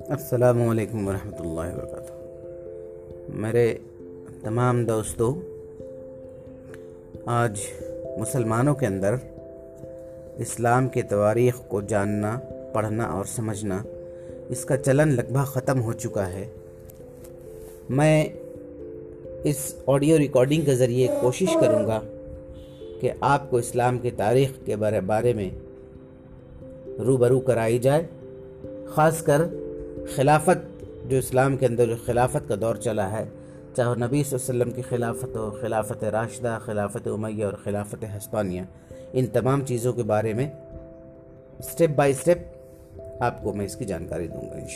असलकम वरहमल वर्क मेरे तमाम दोस्तों, आज मुसलमानों के अंदर इस्लाम के तवारीख़ को जानना, पढ़ना और समझना, इसका चलन लगभग ख़त्म हो चुका है। मैं इस ऑडियो रिकॉर्डिंग के ज़रिए कोशिश करूँगा कि आपको इस्लाम की तारीख़ के बारे बारे में रूबरू कराई जाए, ख़ासकर खिलाफत, जो इस्लाम के अंदर जो खिलाफत का दौर चला है, चाहे नबी वसल्लम की खिलाफत हो, खिलाफत राशदा, खिलाफत उमैया और खिलाफत हस्पानिया इन तमाम चीज़ों के बारे में स्टेप बाय स्टेप आपको मैं इसकी जानकारी दूँगा इन